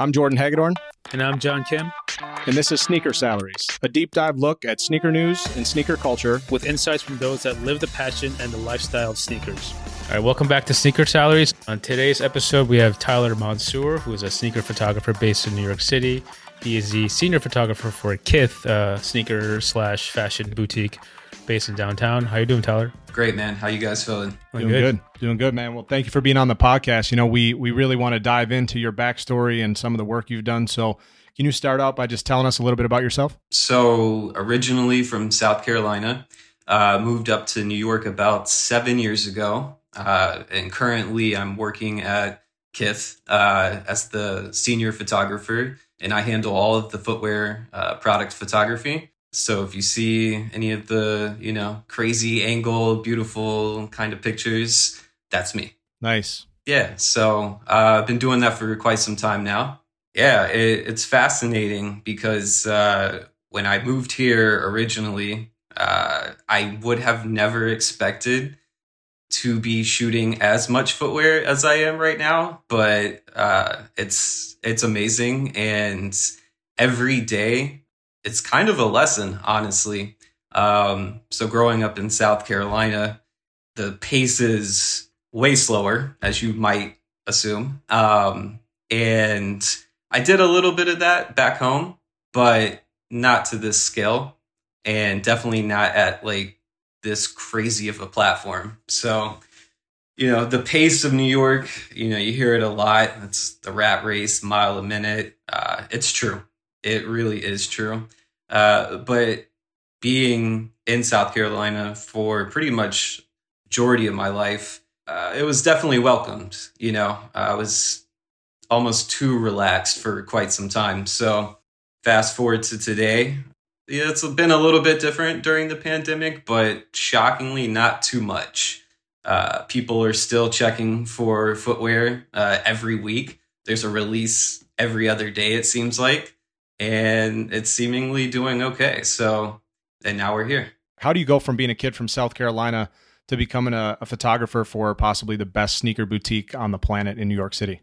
I'm Jordan Hagedorn, And I'm John Kim and this is Sneaker Salaries, a deep dive look at sneaker news and sneaker culture. with insights from those that live the passion and the lifestyle of sneakers. All right, welcome back to Sneaker Salaries. On today's episode, we have Tyler Mansour, who is a sneaker photographer based in New York City. He is the senior photographer for Kith, a sneaker slash fashion boutique based in downtown. How you doing, Tyler? Great, man. How you guys feeling? Doing good. Doing good, man. Well, thank you for being on the podcast. You know, we we really want to dive into your backstory and some of the work you've done. So, can you start out by just telling us a little bit about yourself? So, originally from South Carolina, uh, moved up to New York about seven years ago, uh, and currently I'm working at Kith uh, as the senior photographer, and I handle all of the footwear uh, product photography. So, if you see any of the you know crazy angle, beautiful kind of pictures, that's me. Nice. Yeah, so uh, I've been doing that for quite some time now. Yeah, it, it's fascinating because uh, when I moved here originally, uh, I would have never expected to be shooting as much footwear as I am right now. But uh, it's it's amazing, and every day it's kind of a lesson, honestly. Um, so growing up in South Carolina, the pace is way slower, as you might assume. Um, and I did a little bit of that back home, but not to this scale, and definitely not at like this crazy of a platform. So, you know, the pace of New York, you know, you hear it a lot. It's the rat race, mile a minute. Uh, it's true. It really is true. Uh, but being in South Carolina for pretty much majority of my life, uh, it was definitely welcomed. You know, I was almost too relaxed for quite some time. So fast forward to today, yeah, it's been a little bit different during the pandemic, but shockingly not too much. Uh, people are still checking for footwear uh, every week. There's a release every other day, it seems like, and it's seemingly doing okay. So, and now we're here. How do you go from being a kid from South Carolina to becoming a, a photographer for possibly the best sneaker boutique on the planet in New York City?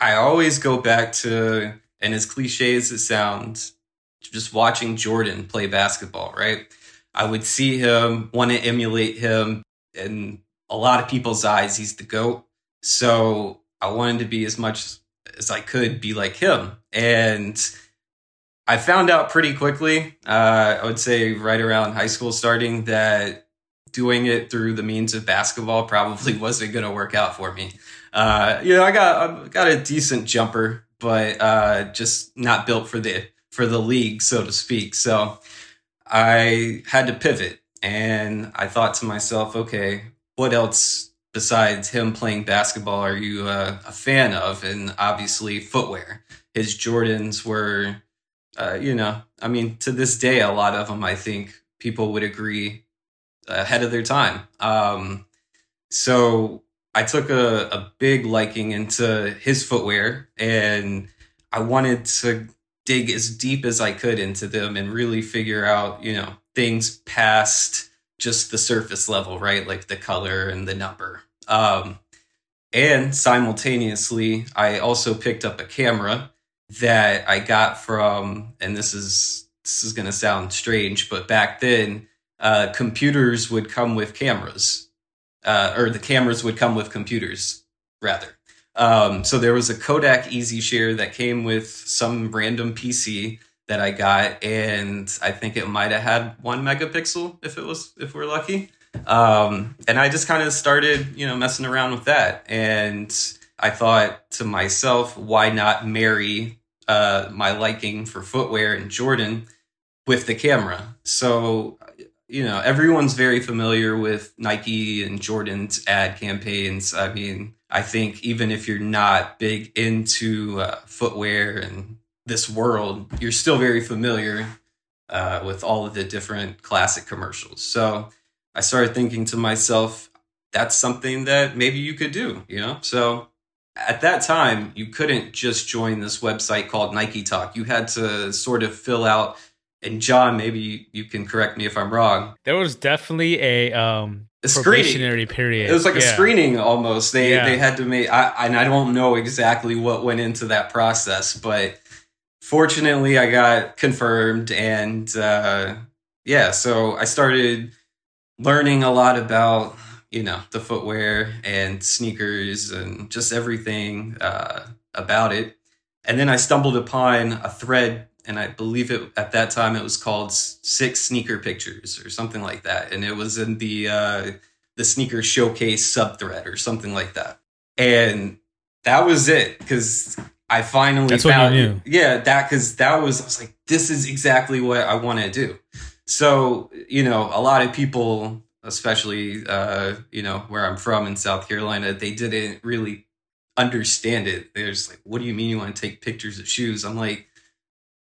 I always go back to, and as cliche as it sounds, just watching Jordan play basketball, right? I would see him, want to emulate him. In a lot of people's eyes, he's the GOAT. So I wanted to be as much as I could be like him. And I found out pretty quickly, uh, I would say right around high school starting, that doing it through the means of basketball probably wasn't going to work out for me. Uh, you know, I got I got a decent jumper, but uh, just not built for the for the league, so to speak. So I had to pivot, and I thought to myself, okay, what else besides him playing basketball are you uh, a fan of? And obviously, footwear. His Jordans were, uh, you know, I mean, to this day, a lot of them, I think people would agree, ahead of their time. Um, so I took a, a big liking into his footwear and I wanted to dig as deep as I could into them and really figure out, you know, things past just the surface level, right? Like the color and the number. Um, and simultaneously, I also picked up a camera that I got from, and this is this is going to sound strange, but back then, uh, computers would come with cameras uh, or the cameras would come with computers rather. Um, so there was a Kodak Easy Share that came with some random PC that I got, and I think it might have had one megapixel if it was if we're lucky. Um, and I just kind of started, you know, messing around with that, and I thought to myself, why not marry uh, my liking for footwear and Jordan with the camera? So you know, everyone's very familiar with Nike and Jordan's ad campaigns. I mean, I think even if you're not big into uh, footwear and this world, you're still very familiar uh, with all of the different classic commercials. So I started thinking to myself, that's something that maybe you could do, you know? So at that time, you couldn't just join this website called Nike Talk. You had to sort of fill out and John, maybe you can correct me if I'm wrong. There was definitely a um a probationary period. It was like a screening almost. They Yeah. they had to make. I and I don't know exactly what went into that process, but fortunately, I got confirmed, and uh, yeah, so I started learning a lot about you know the footwear and sneakers and just everything uh, about it. And then I stumbled upon a thread, and I believe it at that time it was called Six Sneaker Pictures or something like that, and it was in the uh, the sneaker showcase subthread or something like that. And that was it because I finally That's found knew. yeah that because that was I was like this is exactly what I want to do. So you know a lot of people, especially uh, you know where I'm from in South Carolina, they didn't really understand it. They're just like, what do you mean you want to take pictures of shoes? I'm like,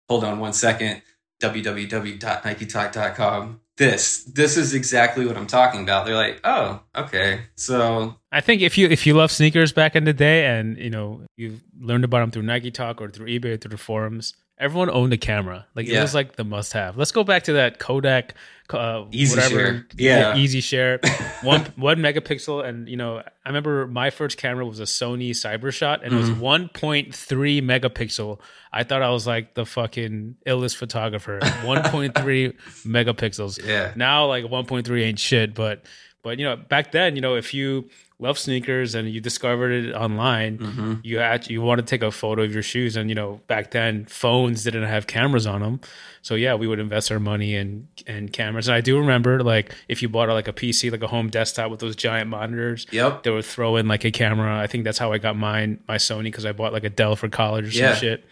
hold on one second. www.niketalk.com. This, this is exactly what I'm talking about. They're like, oh, okay. So I think if you if you love sneakers back in the day, and you know you've learned about them through Nike Talk or through eBay or through the forums, everyone owned a camera. Like it was like the must have. Let's go back to that Kodak, uh, Easy whatever, Share. Yeah. easy share, one one megapixel, and you know I remember my first camera was a Sony CyberShot, and it was Mhm. one point three megapixel. I thought I was like the fucking illest photographer. One point three megapixels yeah, now like 1.3 ain't shit but but you know back then you know if you love sneakers and you discovered it online hmm you had you want to take a photo of your shoes and you know back then phones didn't have cameras on them so yeah we would invest our money in in cameras and i do remember like if you bought like a pc like a home desktop with those giant monitors yep, they would throw in like a camera. I think that's how I got mine, my Sony, because I bought like a Dell for college or Yeah. some shit.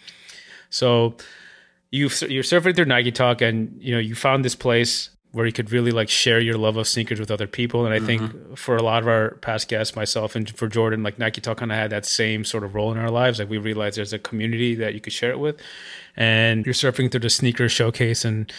So you you're surfing through Nike Talk, and you know you found this place where you could really like share your love of sneakers with other people. And I think mm-hmm. for a lot of our past guests, myself and for Jordan, like Nike Talk kind of had that same sort of role in our lives. Like we realized there's a community that you could share it with, and you're surfing through the sneaker showcase and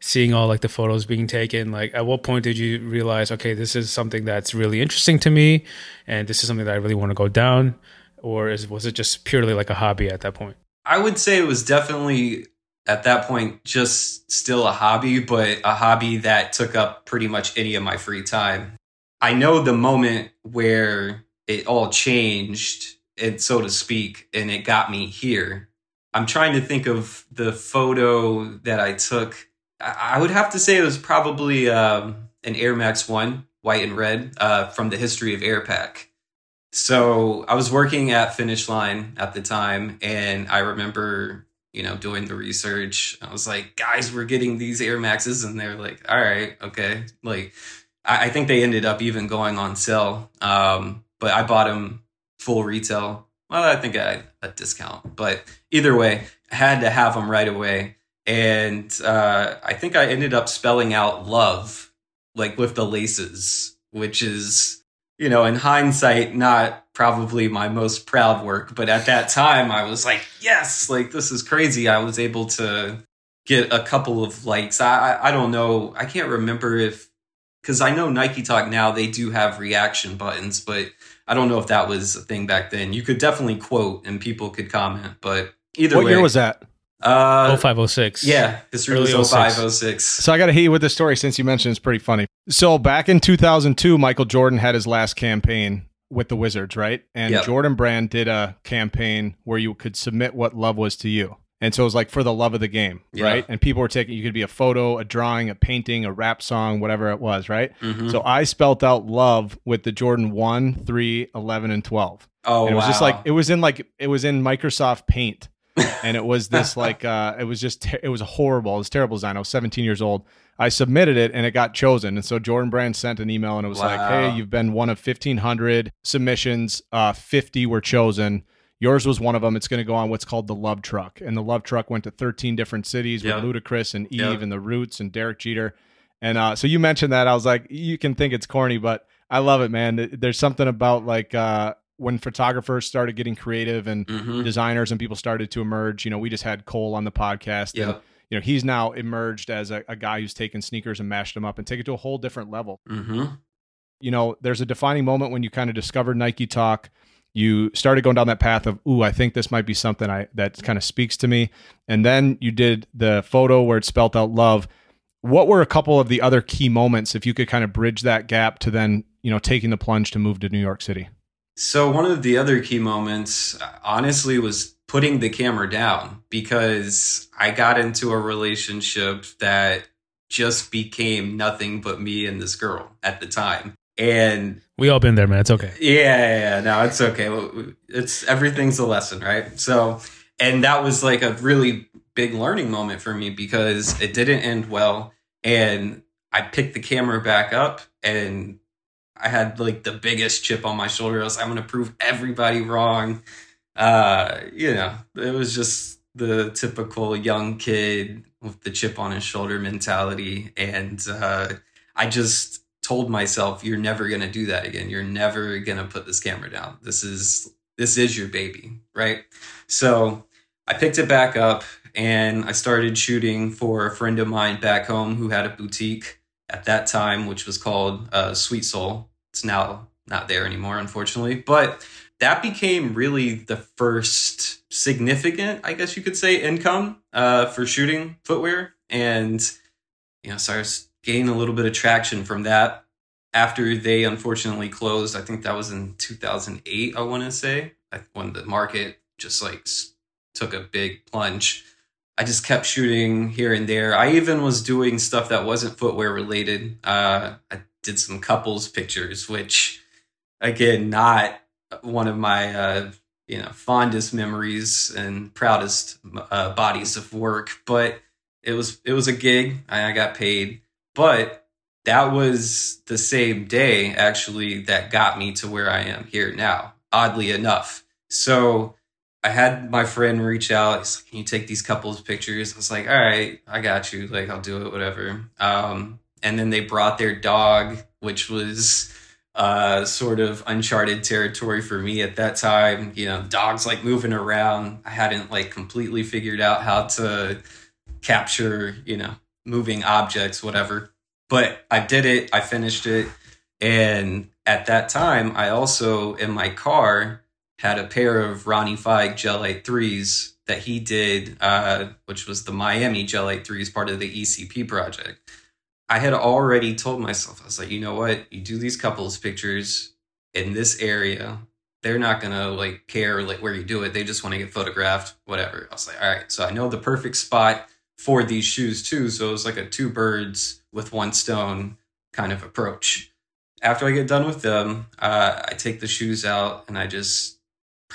seeing all like the photos being taken. Like at what point did you realize okay this is something that's really interesting to me and this is something that i really want to go down? Or is was it just purely like a hobby at that point? I would say it was definitely at that point just still a hobby, but a hobby that took up pretty much any of my free time. I know the moment where it all changed, and so to speak, and it got me here. I'm trying to think of the photo that I took. I would have to say it was probably um, an Air Max One, white and red, uh, from the history of Air Pack. So I was working at Finish Line at the time, and I remember, you know, doing the research. I was like, guys, we're getting these Air Maxes, and they're like, all right, okay. Like, I, I think they ended up even going on sale. Um, but I bought them full retail. Well, I think a discount, but either way, I had to have them right away. And uh, I think I ended up spelling out love, like with the laces, which is you know, in hindsight, not probably my most proud work, but at that time, I was like, yes, like this is crazy. I was able to get a couple of likes. I I, don't know. I can't remember if because I know Nike Talk now they do have reaction buttons, but I don't know if that was a thing back then. You could definitely quote and people could comment, but either way. What way, year was that? Uh, 0506 yeah, this really was 05, 06. 06. So I got to hit you with the story since you mentioned it's pretty funny. So back in 2002, Michael Jordan had his last campaign with the Wizards, right? And Yep. Jordan Brand did a campaign where you could submit what love was to you. And so it was like for the love of the game, Yeah. right? And people were taking, you could be a photo, a drawing, a painting, a rap song, whatever it was, right? Mhm. So I spelt out love with the Jordan 1, 3, 11, and 12. oh, and it was just like, it was in like, it was in Microsoft Paint. And it was this like uh it was just ter- it was horrible it was terrible design. I was 17 years old. I submitted it and it got chosen. And so jordan brand sent an email and it was like hey you've been one of 1500 submissions. Uh 50 were chosen. Yours was one of them it's going to go on what's called the love truck. And the love truck went to 13 different cities Yep. with ludacris and eve Yep. and the roots and derek jeter. And uh so you mentioned that. I was like you can think it's corny but i love it man. There's something about like uh when photographers started getting creative and Mhm. designers and people started to emerge. You know, we just had Cole on the podcast. And, you know, he's now emerged as a, a guy who's taken sneakers and mashed them up and take it to a whole different level. Mhm. You know, there's a defining moment when you kind of discovered Nike Talk. You started going down that path of, ooh, I think this might be something I that kind of speaks to me. And then you did the photo where it spelt out love. what were a couple of the other key moments if you could kind of bridge that gap to then you know taking the plunge to move to new york city so one of the other key moments honestly was putting the camera down because i got into a relationship that just became nothing but me and this girl at the time. And we all been there man. It's okay. Yeah yeah, yeah. no it's okay. It's everything's a lesson right? So and that was like a really big learning moment for me because it didn't end well. And I picked the camera back up and I had like the biggest chip on my shoulder. I was I'm going to prove everybody wrong. Uh, you know, it was just the typical young kid with the chip on his shoulder mentality. And uh, I just told myself, you're never going to do that again. You're never going to put this camera down. This is, this is your baby. Right. So I picked it back up and I started shooting for a friend of mine back home who had a boutique at that time, which was called uh, Sweet Soul. It's now not there anymore, unfortunately. But that became really the first significant, I guess you could say, income uh, for shooting footwear. And, you know, so I was gaining a little bit of traction from that. After they unfortunately closed, I think that was in 2008, I want to say, when the market just like took a big plunge. I just kept shooting here and there. I even was doing stuff that wasn't footwear related. Uh, I did some couples pictures, which again, not one of my uh, you know fondest memories and proudest uh, bodies of work, but it was it was a gig. I, I got paid, but that was the same day actually that got me to where I am here now. Oddly enough, so I had my friend reach out. He's like, "Can you take these couples pictures?" I was like, "All right, I got you. Like, I'll do it, whatever." Um, and then they brought their dog, which was uh, sort of uncharted territory for me at that time. You know, dogs like moving around. I hadn't like completely figured out how to capture, you know, moving objects, whatever. But I did it. I finished it, and at that time, I also in my car had a pair of Ronnie Fieg Gel-Lyte 3s that he did, uh, which was the Miami Gel-Lyte 3s, part of the ECP project. I had already told myself, I was like, you know what? You do these couples pictures in this area. They're not gonna like care like where you do it. They just want to get photographed, whatever. I was like, all right, so I know the perfect spot for these shoes too. So it was like a two birds with one stone kind of approach. After I get done with them, uh, I take the shoes out and I just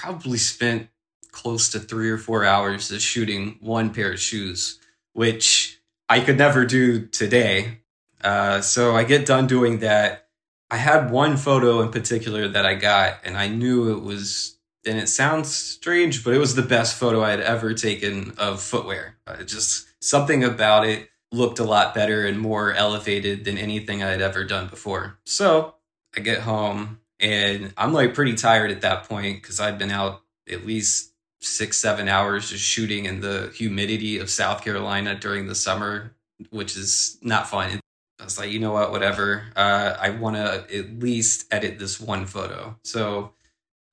probably spent close to three or four hours just shooting one pair of shoes, which I could never do today. Uh, so I get done doing that. I had one photo in particular that I got, and I knew it was, and it sounds strange, but it was the best photo I had ever taken of footwear. Uh, just something about it looked a lot better and more elevated than anything I had ever done before. So I get home, and I'm like pretty tired at that point because I'd been out at least six, seven hours just shooting in the humidity of South Carolina during the summer, which is not fun. I was like, you know what, whatever. Uh, I want to at least edit this one photo. So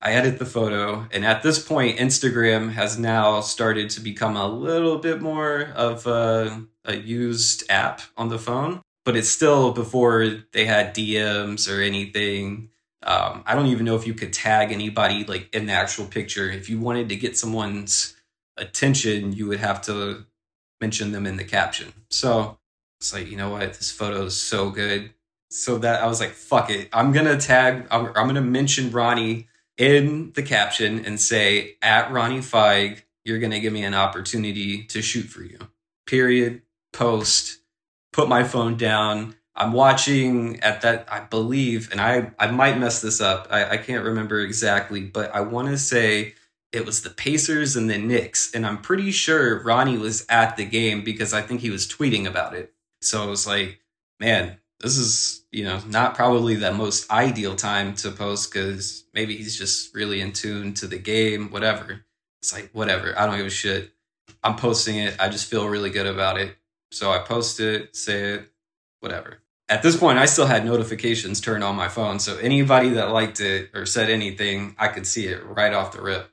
I edit the photo. And at this point, Instagram has now started to become a little bit more of a, a used app on the phone, but it's still before they had DMs or anything. Um, I don't even know if you could tag anybody like in the actual picture. If you wanted to get someone's attention, you would have to mention them in the caption. So it's like, you know what? This photo is so good. So that I was like, fuck it. I'm going to tag, I'm, I'm going to mention Ronnie in the caption and say, at Ronnie Fieg, you're going to give me an opportunity to shoot for you. Period. Post. Put my phone down I'm watching at that, I believe, and I, I might mess this up. I, I can't remember exactly, but I want to say it was the Pacers and the Knicks. And I'm pretty sure Ronnie was at the game because I think he was tweeting about it. So I was like, man, this is, you know, not probably the most ideal time to post because maybe he's just really in tune to the game, whatever. It's like, whatever. I don't give a shit. I'm posting it. I just feel really good about it. So I post it, say it, whatever at this point, I still had notifications turned on my phone. So anybody that liked it or said anything, I could see it right off the rip.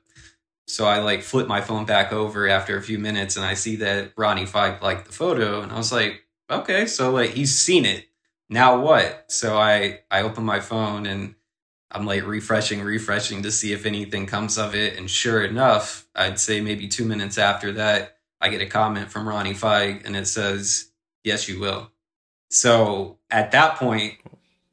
So I like flip my phone back over after a few minutes and I see that Ronnie Fieg liked the photo. And I was like, okay, so like he's seen it. Now what? So I I open my phone and I'm like refreshing, refreshing to see if anything comes of it. And sure enough, I'd say maybe two minutes after that, I get a comment from Ronnie Fieg and it says, Yes, you will. So at that point,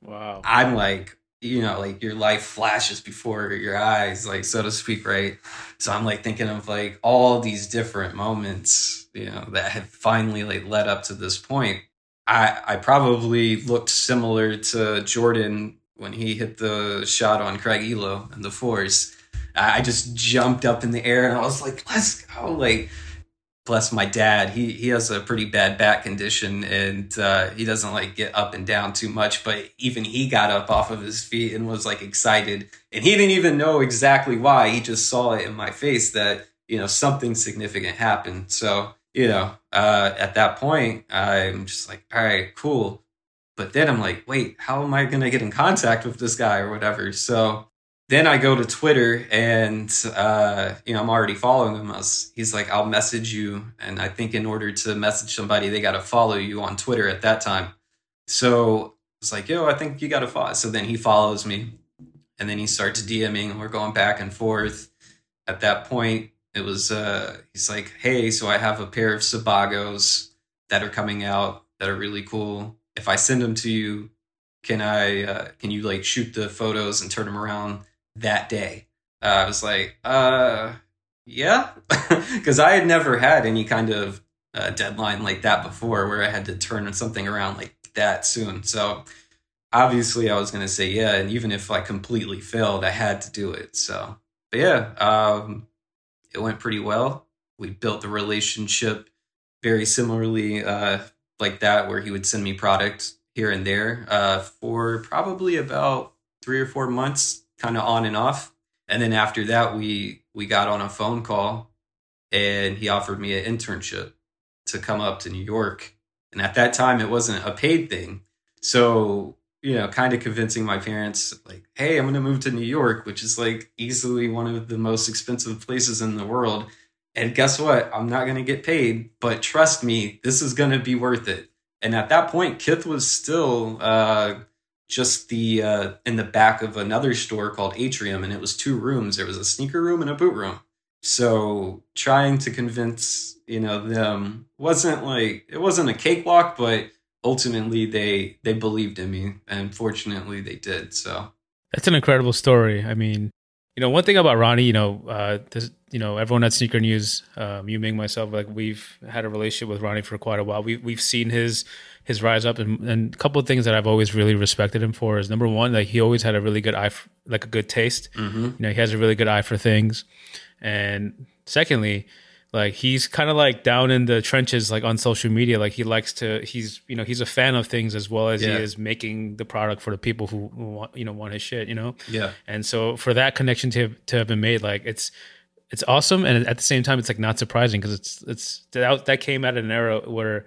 wow, I'm like, you know, like your life flashes before your eyes, like so to speak, right? So I'm like thinking of like all these different moments, you know, that have finally like led up to this point. I I probably looked similar to Jordan when he hit the shot on Craig Ehlo and the force. I just jumped up in the air and I was like, let's go. Like bless my dad he he has a pretty bad back condition and uh, he doesn't like get up and down too much but even he got up off of his feet and was like excited. And he didn't even know exactly why he just saw it in my face that you know something significant happened. So you know uh, at that point i'm just like all right cool. But then i'm like wait how am i going to get in contact with this guy or whatever? So then I go to Twitter and uh, you know I'm already following him. Was, he's like, I'll message you, and I think in order to message somebody, they got to follow you on Twitter at that time. So it's like, yo, I think you got to follow. So then he follows me, and then he starts DMing, we're going back and forth. At that point, it was uh, he's like, hey, so I have a pair of Sebagos that are coming out that are really cool. If I send them to you, can I uh, can you like shoot the photos and turn them around? That day. Uh, I was like, uh, yeah, because I had never had any kind of uh, deadline like that before, where I had to turn something around like that soon. So obviously, I was going to say yeah, and even if I completely failed, I had to do it. So, but yeah, um, it went pretty well. We built the relationship very similarly, uh, like that, where he would send me product here and there uh, for probably about three or four months kind of on and off. And then after that, we we got on a phone call, and he offered me an internship to come up to New York. And at that time, it wasn't a paid thing. So you know, kind of convincing my parents, like, hey, I'm going to move to New York, which is like easily one of the most expensive places in the world. And guess what? I'm not going to get paid, but trust me, this is going to be worth it. And at that point, Kith was still uh, just the uh, in the back of another store called Atrium, and it was two rooms. There was a sneaker room and a boot room. So trying to convince you know them wasn't like it wasn't a cakewalk, but ultimately they they believed in me, and fortunately they did. So that's an incredible story. I mean, you know, one thing about Ronnie, you know, uh, this, you know, everyone at Sneaker News, um, you, Ming, myself, like we've had a relationship with Ronnie for quite a while. We we've seen his his rise up, and, and a couple of things that I've always really respected him for is number one, like he always had a really good eye, for, like a good taste. Mm-hmm. You know, he has a really good eye for things, and secondly, like he's kind of like down in the trenches like on social media like he likes to he's you know he's a fan of things as well as yeah. he is making the product for the people who, want you know want his shit you know yeah and so for that connection to have, to have been made like it's it's awesome and at the same time it's like not surprising because it's it's that, that came at an era where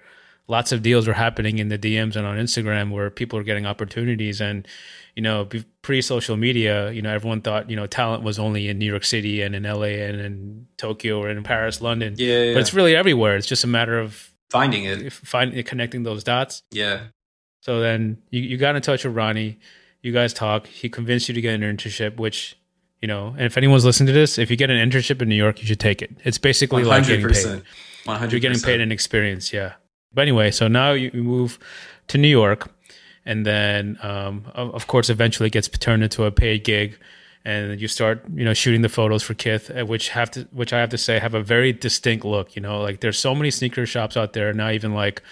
lots of deals were happening in the DMs and on Instagram where people are getting opportunities and you know, pre social media, you know, everyone thought, you know, talent was only in New York City and in LA and in Tokyo or in Paris, London. Yeah, yeah. But it's really everywhere. It's just a matter of finding it, finding connecting those dots. Yeah. So then you, you got in touch with Ronnie. You guys talk. He convinced you to get an internship, which, you know, and if anyone's listening to this, if you get an internship in New York, you should take it. It's basically 100%. like getting paid. 100%. You're getting paid an experience. Yeah. But anyway, so now you move to New York and then um, of course eventually it gets turned into a paid gig and you start you know shooting the photos for Kith, uh, which have to which I have to say have a very distinct look. You know, like there's so many sneaker shops out there now. Even like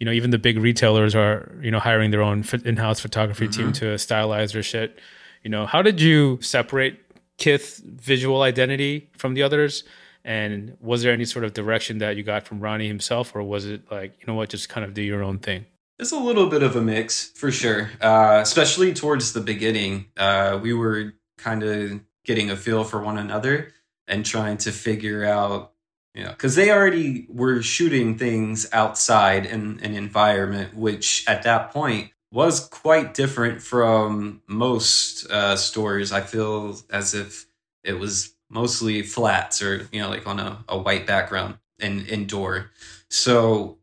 you know even the big retailers are you know hiring their own in-house photography mm-hmm. team to stylize their shit. You know, how did you separate Kith visual identity from the others? And was there any sort of direction that you got from Ronnie himself, or was it like you know what, just kind of do your own thing? It's a little bit of a mix for sure, uh, especially towards the beginning. Uh, we were kind of getting a feel for one another and trying to figure out, you know, because they already were shooting things outside in an environment, which at that point was quite different from most uh, stores. I feel as if it was mostly flats or, you know, like on a, a white background and indoor. So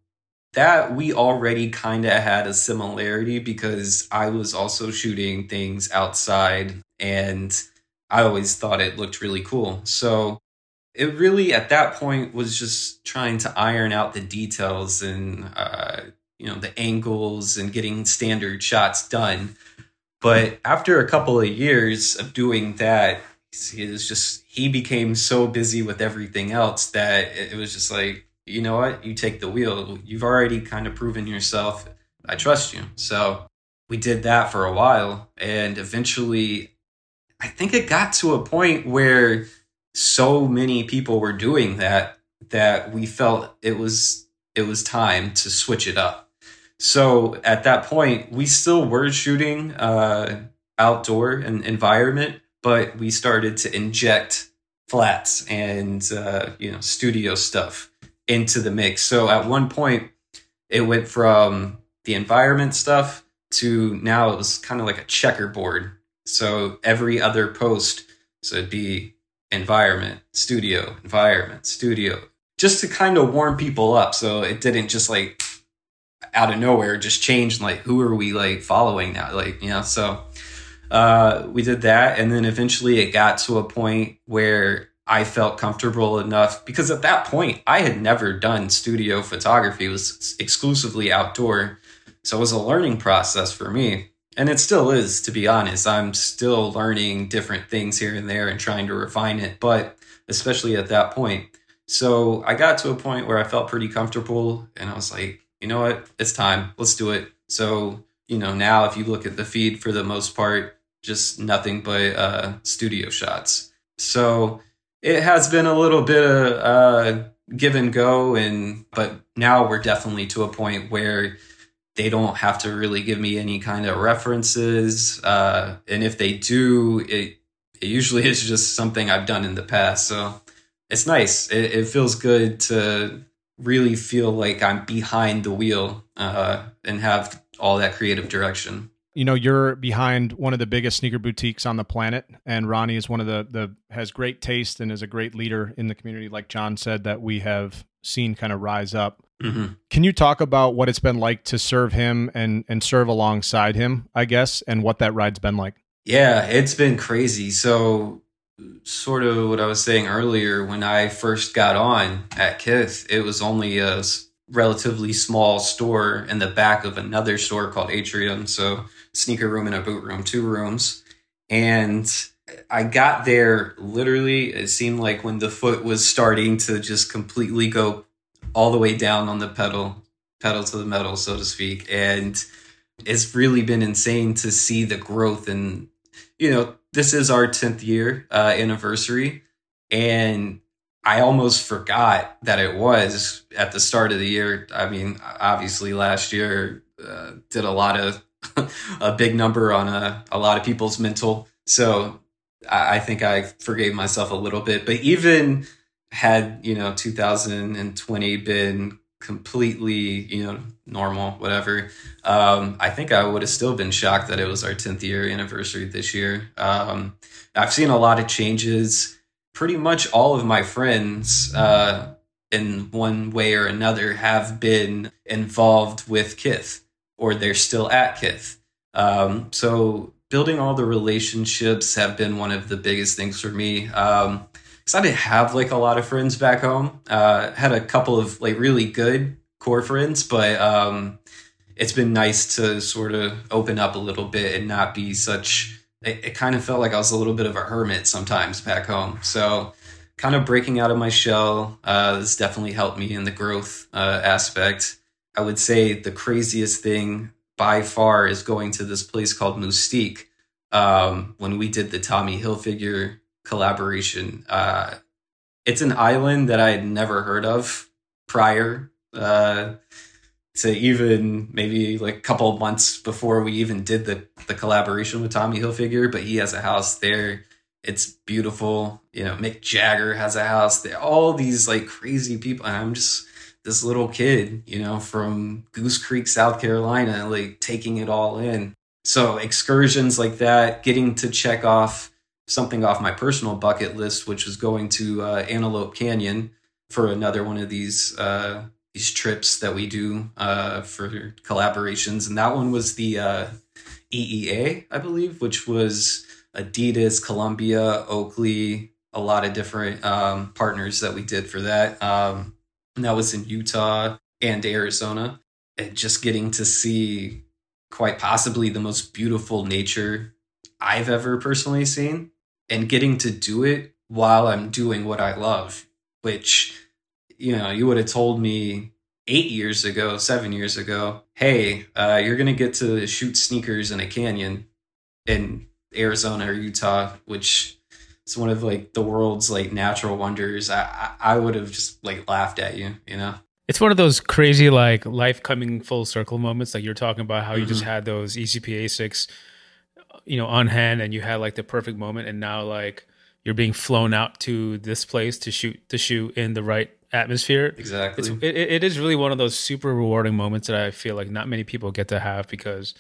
that we already kind of had a similarity because I was also shooting things outside and I always thought it looked really cool. So it really at that point was just trying to iron out the details and uh, you know the angles and getting standard shots done. But after a couple of years of doing that, was just he became so busy with everything else that it was just like you know what? You take the wheel. You've already kind of proven yourself. I trust you. So we did that for a while and eventually i think it got to a point where so many people were doing that that we felt it was it was time to switch it up. So at that point, we still were shooting uh, outdoor and environment, but we started to inject flats and uh, you know studio stuff into the mix. So at one point, it went from the environment stuff to now it was kind of like a checkerboard. So every other post, so it'd be environment, studio, environment, studio, just to kind of warm people up. So it didn't just like out of nowhere just change like who are we like following now? Like, you know, so uh we did that and then eventually it got to a point where I felt comfortable enough because at that point I had never done studio photography. It was exclusively outdoor. So it was a learning process for me. And it still is to be honest. I'm still learning different things here and there and trying to refine it but especially at that point. So i got to a point where i felt pretty comfortable and i was like you know what? It's time. Let's do it. So you know now if you look at the feed for the most part just nothing but uh, studio shots so it has been a little bit of uh, give and go and but now we're definitely to a point where they don't have to really give me any kind of references. Uh, and if they do, it, it usually is just something I've done in the past. So it's nice. It, it feels good to really feel like I'm behind the wheel uh, and have all that creative direction. You know, you're behind one of the biggest sneaker boutiques on the planet, and Ronnie is one of the the has great taste and is a great leader in the community. Like John said, that we have seen kind of rise up. Mm-hmm. Can you talk about what it's been like to serve him and and serve alongside him, I guess, and what that ride's been like? Yeah, it's been crazy. So sort of what I was saying earlier when I first got on at Kith, it was only a relatively small store in the back of another store called Atrium, so sneaker room and a boot room, two rooms. And I got there literally, it seemed like when the foot was starting to just completely go all the way down on the pedal, pedal to the metal, so to speak. And it's really been insane to see the growth. And, you know, this is our 10th year uh, anniversary. And I almost forgot that it was at the start of the year. I mean, obviously, last year uh, did a lot of a big number on a, a lot of people's mental. So I, I think I forgave myself a little bit. But even had you know 2020 been completely you know normal whatever um i think i would have still been shocked that it was our 10th year anniversary this year um i've seen a lot of changes pretty much all of my friends uh in one way or another have been involved with kith or they're still at kith um so building all the relationships have been one of the biggest things for me um because I didn't have like a lot of friends back home. Uh, had a couple of like really good core friends, but um, it's been nice to sort of open up a little bit and not be such. It, it kind of felt like I was a little bit of a hermit sometimes back home. So, kind of breaking out of my shell uh, definitely helped me in the growth uh, aspect. I would say the craziest thing by far is going to this place called Mustique. Um, when we did the Tommy Hilfiger collaboration. Uh, it's an island that I had never heard of prior uh, to even maybe like a couple months before we even did the, the collaboration with Tommy Hilfiger. But he has a house there. It's beautiful. You know, Mick Jagger has a house there. All these like crazy people. And I'm just this little kid, you know, from Goose Creek, South Carolina, like taking it all in. So excursions like that, getting to check off something off my personal bucket list, which was going to uh, Antelope Canyon for another one of these uh, these trips that we do uh, for collaborations, and that one was the uh, EEA, I believe, which was Adidas, Columbia, Oakley, a lot of different um, partners that we did for that. Um, and that was in Utah and Arizona. And just getting to see quite possibly the most beautiful nature I've ever personally seen, and getting to do it while I'm doing what I love, which, you know, you would have told me eight years ago, seven years ago, hey, uh, you're going to get to shoot sneakers in a canyon in Arizona or Utah, which is one of like the world's like natural wonders. I, I, I would have just like laughed at you, you know? It's one of those crazy like life coming full circle moments. Like you're talking about how mm-hmm. you just mm-hmm. had those ECP Asics, you know, on hand and you had like the perfect moment. And now like you're being flown out to this place to shoot, to shoot in the right atmosphere. Exactly. It's, it, it is really one of those super rewarding moments that I feel like not many people get to have because,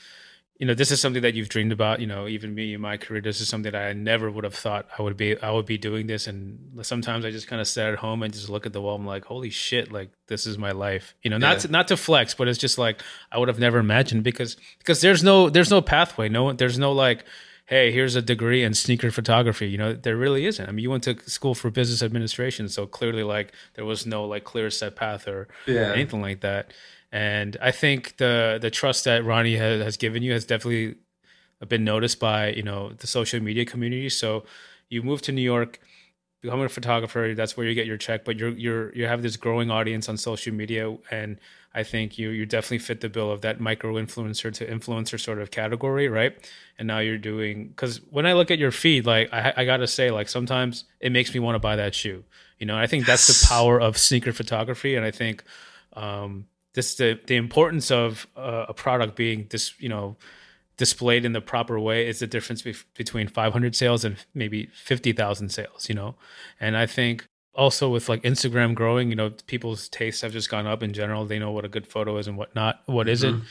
you know, this is something that you've dreamed about. You know, even me in my career, this is something that I never would have thought I would be. I would be doing this, and sometimes I just kind of sit at home and just look at the wall. I'm like, holy shit! Like this is my life. You know, not yeah. to, not to flex, but it's just like I would have never imagined because because there's no there's no pathway. No, there's no like hey, here's a degree in sneaker photography. You know, there really isn't. I mean, you went to school for business administration, so clearly, like, there was no like clear set path or yeah. anything like that. And I think the the trust that Ronnie has, has given you has definitely been noticed by you know the social media community. So you moved to New York, become a photographer. That's where you get your check. But you're you're you have this growing audience on social media and I think you you definitely fit the bill of that micro influencer to influencer sort of category, right? And now you're doing because when I look at your feed, like I, I gotta say, like sometimes it makes me want to buy that shoe. You know, I think that's the power of sneaker photography, and I think um, this the the importance of uh, a product being this, you know, displayed in the proper way is the difference be- between 500 sales and maybe 50,000 sales. You know, and I think also with like Instagram growing, you know, people's tastes have just gone up in general. They know what a good photo is and what not, what mm-hmm. isn't.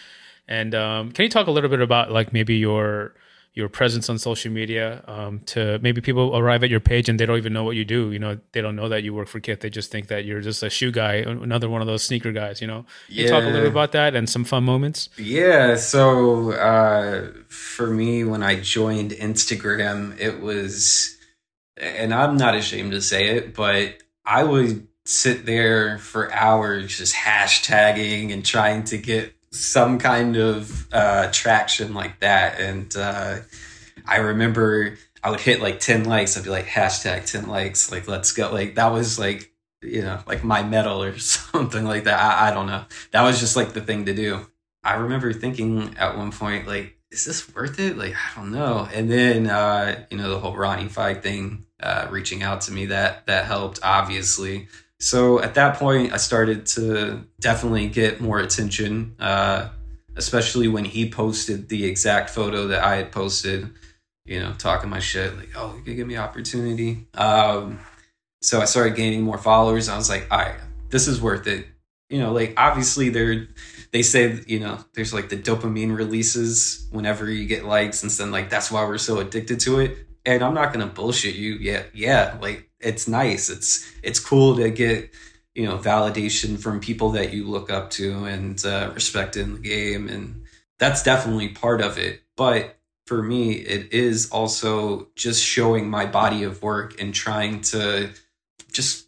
And um, can you talk a little bit about like maybe your your presence on social media um, to maybe people arrive at your page and they don't even know what you do. You know, they don't know that you work for Kith. They just think that you're just a shoe guy, another one of those sneaker guys. You know, yeah. you talk a little bit about that and some fun moments. Yeah. So uh, for me, when I joined Instagram, it was and I'm not ashamed to say it, but I would sit there for hours just hashtagging and trying to get some kind of uh, traction like that. And uh, I remember I would hit like 10 likes. I'd be like, hashtag 10 likes. Like, let's go. Like, that was like, you know, like my medal or something like that. I, I don't know. That was just like the thing to do. I remember thinking at one point, like, is this worth it? Like, I don't know. And then, uh, you know, the whole Ronnie Fieg thing uh, reaching out to me that that helped obviously so at that point i started to definitely get more attention uh, especially when he posted the exact photo that i had posted you know talking my shit like oh you could give me opportunity um, so i started gaining more followers i was like all right this is worth it you know like obviously they're they say you know there's like the dopamine releases whenever you get likes and then like that's why we're so addicted to it and I'm not gonna bullshit you. Yeah, yeah, like it's nice. It's it's cool to get you know validation from people that you look up to and uh, respect in the game, and that's definitely part of it. But for me, it is also just showing my body of work and trying to just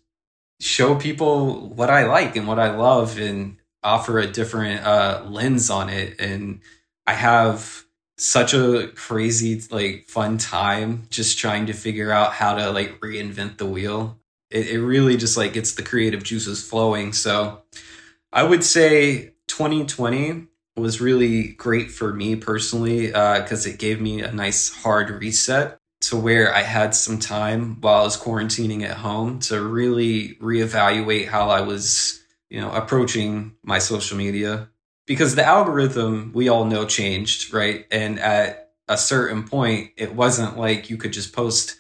show people what I like and what I love and offer a different uh, lens on it. And I have such a crazy like fun time just trying to figure out how to like reinvent the wheel it, it really just like gets the creative juices flowing so i would say 2020 was really great for me personally because uh, it gave me a nice hard reset to where I had some time while I was quarantining at home to really reevaluate how I was, you know, approaching my social media because the algorithm we all know changed, right? And at a certain point, it wasn't like you could just post,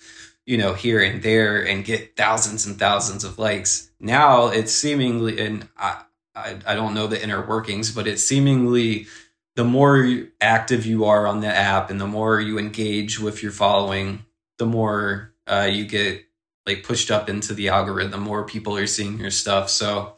you know, here and there and get thousands and thousands of likes. Now it's seemingly, and I, I, I don't know the inner workings, but it's seemingly the more active you are on the app and the more you engage with your following, the more uh, you get like pushed up into the algorithm, more people are seeing your stuff. So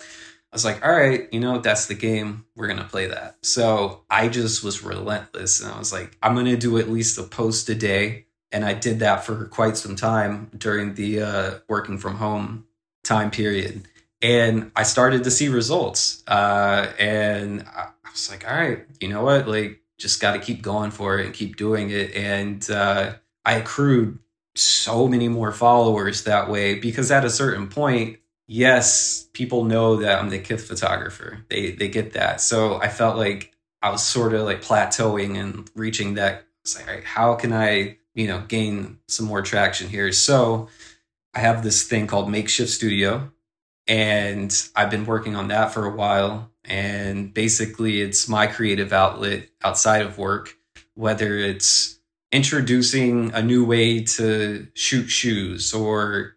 I was like, all right, you know, what? that's the game. We're going to play that. So I just was relentless. And I was like, I'm going to do at least a post a day. And I did that for quite some time during the uh, working from home time period. And I started to see results. Uh, and I was like, all right, you know what? Like, just got to keep going for it and keep doing it. And uh, I accrued so many more followers that way because at a certain point, yes, people know that I'm the kith photographer. They they get that. So I felt like I was sort of like plateauing and reaching that. Like, how can I, you know, gain some more traction here? So I have this thing called Makeshift Studio, and I've been working on that for a while. And basically, it's my creative outlet outside of work, whether it's introducing a new way to shoot shoes or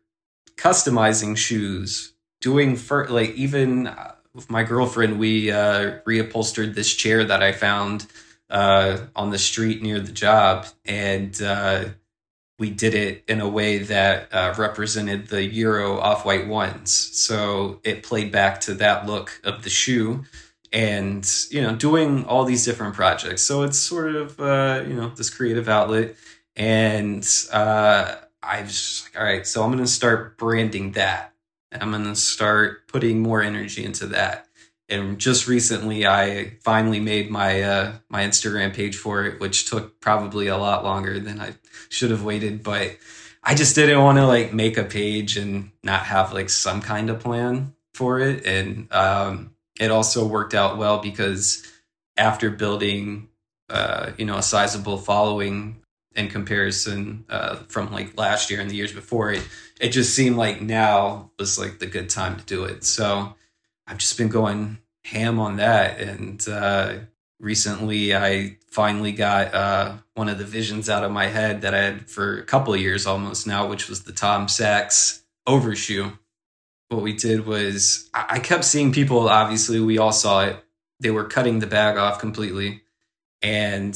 customizing shoes, doing for like even uh, with my girlfriend, we uh, reupholstered this chair that I found uh, on the street near the job, and uh, we did it in a way that uh, represented the Euro off white ones. So it played back to that look of the shoe. And you know, doing all these different projects, so it's sort of uh, you know this creative outlet, and uh, I was like, all right, so I'm going to start branding that. And I'm going to start putting more energy into that. And just recently, I finally made my uh, my Instagram page for it, which took probably a lot longer than I should have waited. But I just didn't want to like make a page and not have like some kind of plan for it. And um, it also worked out well because after building, uh, you know, a sizable following in comparison uh, from like last year and the years before it it just seemed like now was like the good time to do it. So i've just been going ham on that and uh, recently i finally got uh, one of the visions out of my head that i had for a couple years almost now which was the tom sachs overshoe. What we did was i kept seeing people obviously we all saw it. They were cutting the bag off completely and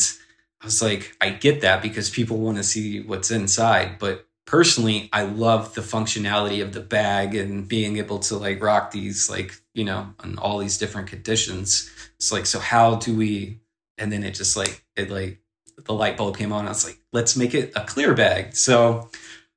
I was like, I get that because people want to see what's inside. But personally, I love the functionality of the bag and being able to like rock these, like, you know, on all these different conditions. It's like, so how do we? And then it just like, it like, the light bulb came on. I was like, let's make it a clear bag. So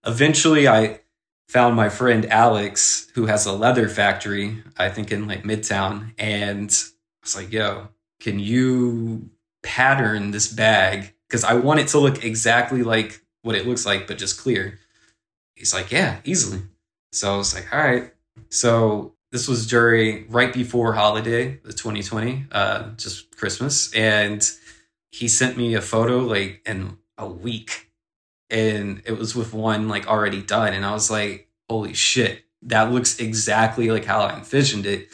eventually I found my friend Alex, who has a leather factory, I think in like Midtown. And I was like, yo, can you pattern this bag because I want it to look exactly like what it looks like, but just clear. He's like, yeah, easily. So I was like, all right. So this was during right before holiday, the 2020, uh, just Christmas. And he sent me a photo like in a week. And it was with one like already done. And I was like, holy shit, that looks exactly like how I envisioned it.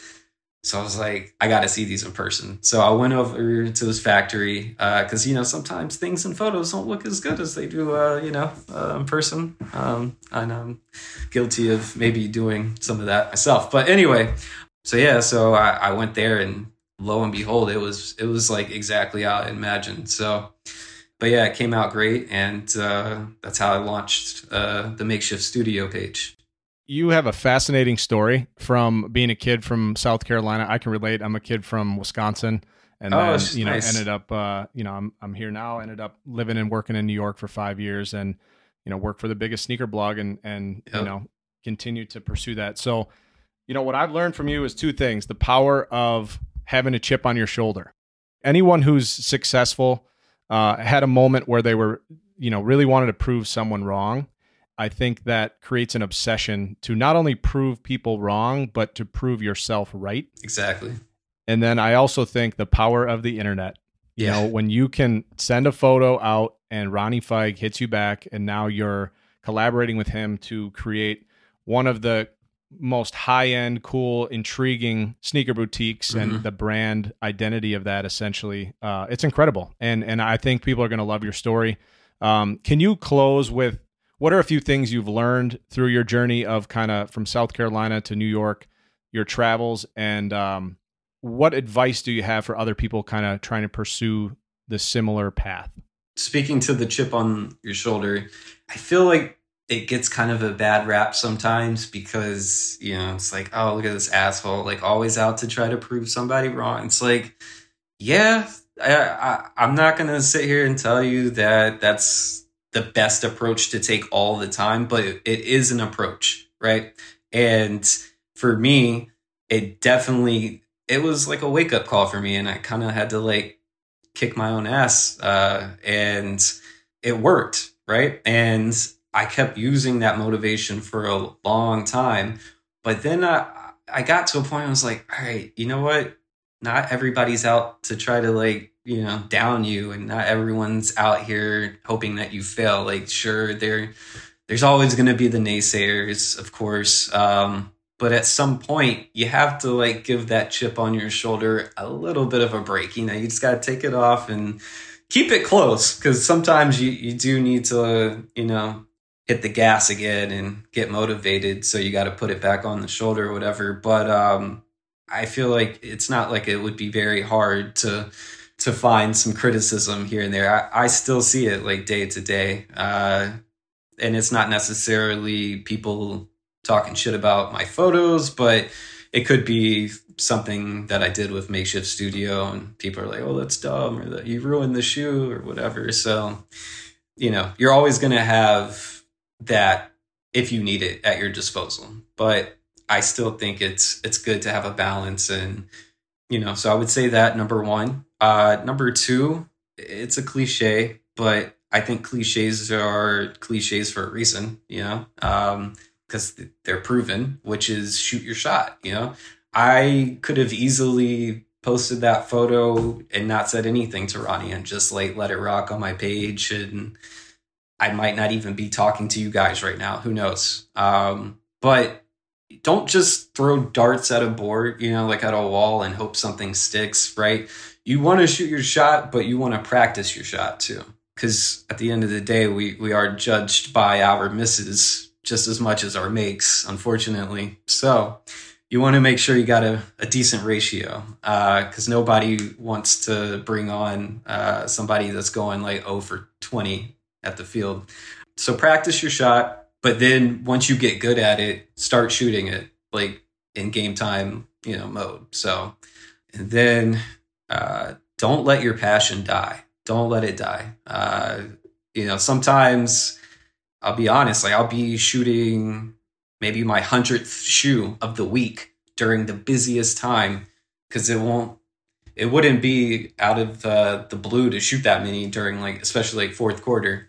So I was like, I got to see these in person. So I went over to his factory because uh, you know sometimes things in photos don't look as good as they do, uh, you know, uh, in person. Um, and I'm guilty of maybe doing some of that myself. But anyway, so yeah, so I, I went there and lo and behold, it was it was like exactly how I imagined. So, but yeah, it came out great, and uh, that's how I launched uh, the makeshift studio page you have a fascinating story from being a kid from South Carolina. I can relate. I'm a kid from Wisconsin, and oh, then you know nice. ended up uh, you know I'm I'm here now. Ended up living and working in New York for five years, and you know work for the biggest sneaker blog, and and yep. you know continue to pursue that. So, you know what I've learned from you is two things: the power of having a chip on your shoulder. Anyone who's successful uh, had a moment where they were you know really wanted to prove someone wrong I think that creates an obsession to not only prove people wrong, but to prove yourself right. Exactly. And then I also think the power of the internet. Yeah. You know, when you can send a photo out and Ronnie Fieg hits you back, and now you're collaborating with him to create one of the most high end, cool, intriguing sneaker boutiques mm-hmm. and the brand identity of that essentially. Uh, it's incredible. And and I think people are gonna love your story. Um, can you close with what are a few things you've learned through your journey of kind of from South Carolina to New York, your travels, and um, what advice do you have for other people kind of trying to pursue the similar path? Speaking to the chip on your shoulder, I feel like it gets kind of a bad rap sometimes because you know it's like oh look at this asshole like always out to try to prove somebody wrong it's like yeah I, I am not gonna sit here and tell you that that's the best approach to take all the time but it, is an approach right and for me it definitely it was like a wake up call for me and i kind of had to like kick my own ass uh and it worked right and I kept using that motivation for a long time. But then I, I got to a point I was like, all right, you know what? Not everybody's out to try to like, you know, down you and not everyone's out here hoping that you fail. Like, sure, there there's always gonna be the naysayers, of course. Um, but at some point you have to like give that chip on your shoulder a little bit of a break. You know, you just gotta take it off and keep it close because sometimes you, you do need to, you know, hit the gas again and get motivated. So you got to put it back on the shoulder or whatever. But um, I feel like it's not like it would be very hard to to find some criticism here and there. I, I still see it like day to day. Uh, and it's not necessarily people talking shit about my photos, but it could be something that I did with makeshift studio and people are like, oh, that's dumb or you ruined the shoe or whatever. So, you know, you're always going to have that if you need it at your disposal. But I still think it's it's good to have a balance and you know, so I would say that number 1. Uh number 2, it's a cliche, but I think cliches are cliches for a reason, you know. Um because they're proven, which is shoot your shot, you know. I could have easily posted that photo and not said anything to Ronnie and just like let it rock on my page and I might not even be talking to you guys right now. Who knows? Um, but don't just throw darts at a board, you know, like at a wall and hope something sticks, right? You want to shoot your shot, but you want to practice your shot too. Because at the end of the day, we, we are judged by our misses just as much as our makes, unfortunately. So you want to make sure you got a, a decent ratio because uh, nobody wants to bring on uh, somebody that's going like 0 for 20 at the field. So practice your shot, but then once you get good at it, start shooting it like in game time, you know, mode. So, and then uh, don't let your passion die. Don't let it die. Uh, you know, sometimes I'll be honest, like I'll be shooting maybe my hundredth shoe of the week during the busiest time because it won't it wouldn't be out of uh, the blue to shoot that many during like especially like fourth quarter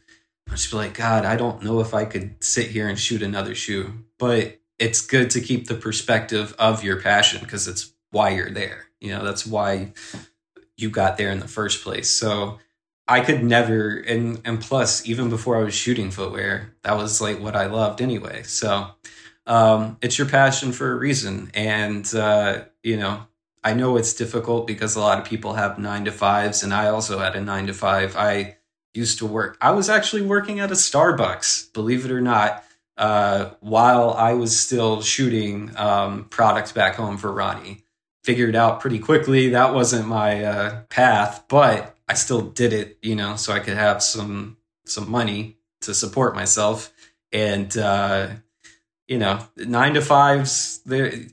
I just be like, God, I don't know if I could sit here and shoot another shoe. But it's good to keep the perspective of your passion because it's why you're there. You know, that's why you got there in the first place. So I could never and and plus, even before I was shooting footwear, that was like what I loved anyway. So um, it's your passion for a reason. And uh, you know, I know it's difficult because a lot of people have nine to fives, and I also had a nine to five. I used to work. I was actually working at a Starbucks, believe it or not, uh, while I was still shooting um, product back home for Ronnie. Figured out pretty quickly that wasn't my uh, path, but I still did it, you know, so I could have some some money to support myself. And uh, you know, nine to fives,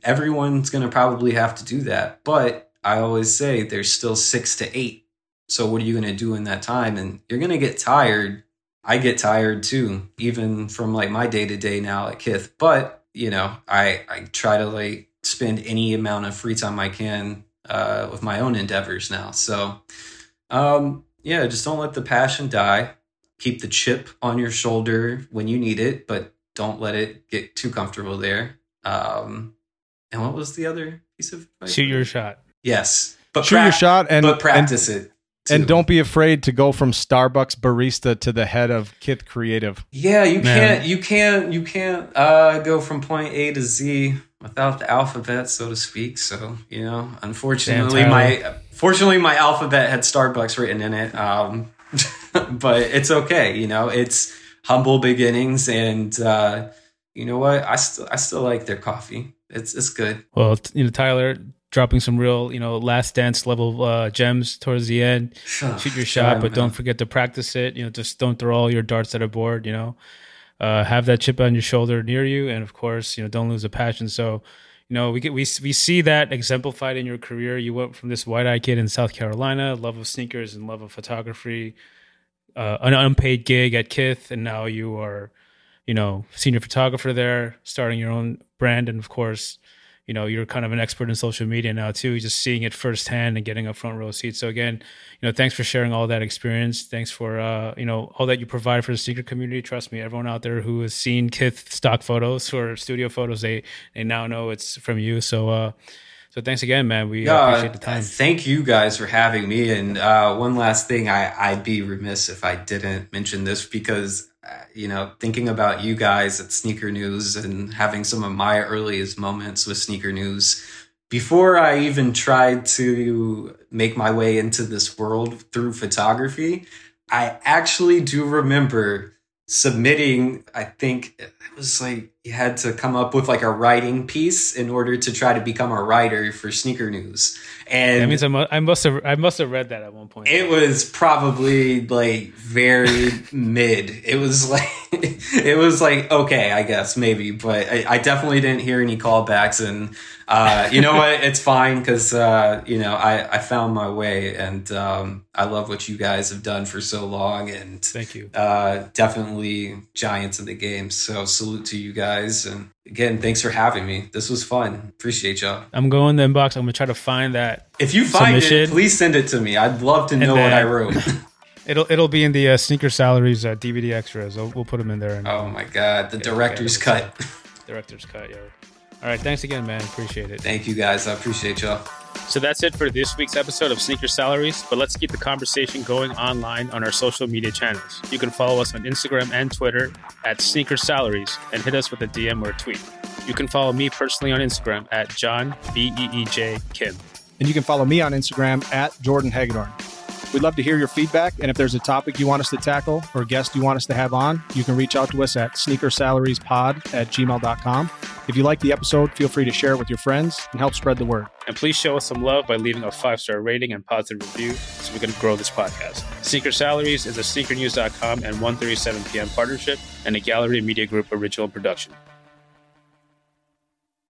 everyone's going to probably have to do that. But I always say there's still six to eight so what are you going to do in that time? And you're going to get tired. I get tired too, even from like my day to day now at Kith. But you know, I I try to like spend any amount of free time I can uh, with my own endeavors now. So, um, yeah, just don't let the passion die. Keep the chip on your shoulder when you need it, but don't let it get too comfortable there. Um, and what was the other piece of advice? Shoot your shot. Yes, but shoot pra- your shot and but practice and, it. Too. And don't be afraid to go from Starbucks barista to the head of Kith Creative. Yeah, you Man. can't you can't you can't uh, go from point A to Z without the alphabet, so to speak. So, you know, unfortunately my fortunately my alphabet had Starbucks written in it. Um, but it's okay, you know, it's humble beginnings and uh, you know what? I still I still like their coffee. It's it's good. Well, you know, Tyler, dropping some real, you know, last dance level uh, gems towards the end. Shoot your shot, but don't forget to practice it. You know, just don't throw all your darts at a board. You know, uh, have that chip on your shoulder near you, and of course, you know, don't lose the passion. So, you know, we get, we we see that exemplified in your career. You went from this white eye kid in South Carolina, love of sneakers and love of photography, uh, an unpaid gig at Kith, and now you are, you know, senior photographer there, starting your own brand, and of course, you know you're kind of an expert in social media now too just seeing it firsthand and getting a front row seat so again you know thanks for sharing all that experience thanks for uh, you know all that you provide for the sneaker community trust me everyone out there who has seen kith stock photos or studio photos they they now know it's from you so uh so thanks again, man. We yeah, appreciate the time. Thank you guys for having me. And uh, one last thing, I, I'd be remiss if I didn't mention this because you know, thinking about you guys at Sneaker News and having some of my earliest moments with Sneaker News. Before I even tried to make my way into this world through photography, I actually do remember submitting, I think it was like had to come up with like a writing piece in order to try to become a writer for Sneaker News. And that means I must, I must have I must have read that at one point. It was probably like very mid. It was like it was like okay, I guess maybe, but I, I definitely didn't hear any callbacks. And uh, you know what? It's fine because uh, you know I I found my way, and um, I love what you guys have done for so long. And thank you. Uh, definitely giants in the game. So salute to you guys and again, thanks for having me. This was fun. Appreciate y'all. I'm going the inbox. I'm gonna try to find that. If you find submission. it, please send it to me. I'd love to know what I wrote. it'll it'll be in the uh, sneaker salaries uh, DVD extras. We'll, we'll, put them in there. And, oh my god, the director's cut. director's cut, yo. All right, thanks again, man. Appreciate it. Thank you, guys. I appreciate y'all. So that's it for this week's episode of Sneaker Salaries, but let's keep the conversation going online on our social media channels. You can follow us on Instagram and Twitter at Sneaker Salaries and hit us with a DM or a tweet. You can follow me personally on Instagram at John B E E J Kim. And you can follow me on Instagram at Jordan Hagedorn. We'd love to hear your feedback, and if there's a topic you want us to tackle or a guest you want us to have on, you can reach out to us at sneakersalariespod at gmail.com. If you like the episode, feel free to share it with your friends and help spread the word. And please show us some love by leaving a five star rating and positive review so we can grow this podcast. Sneaker Salaries is a sneakernews.com and 137 p.m. partnership and a Gallery Media Group original production.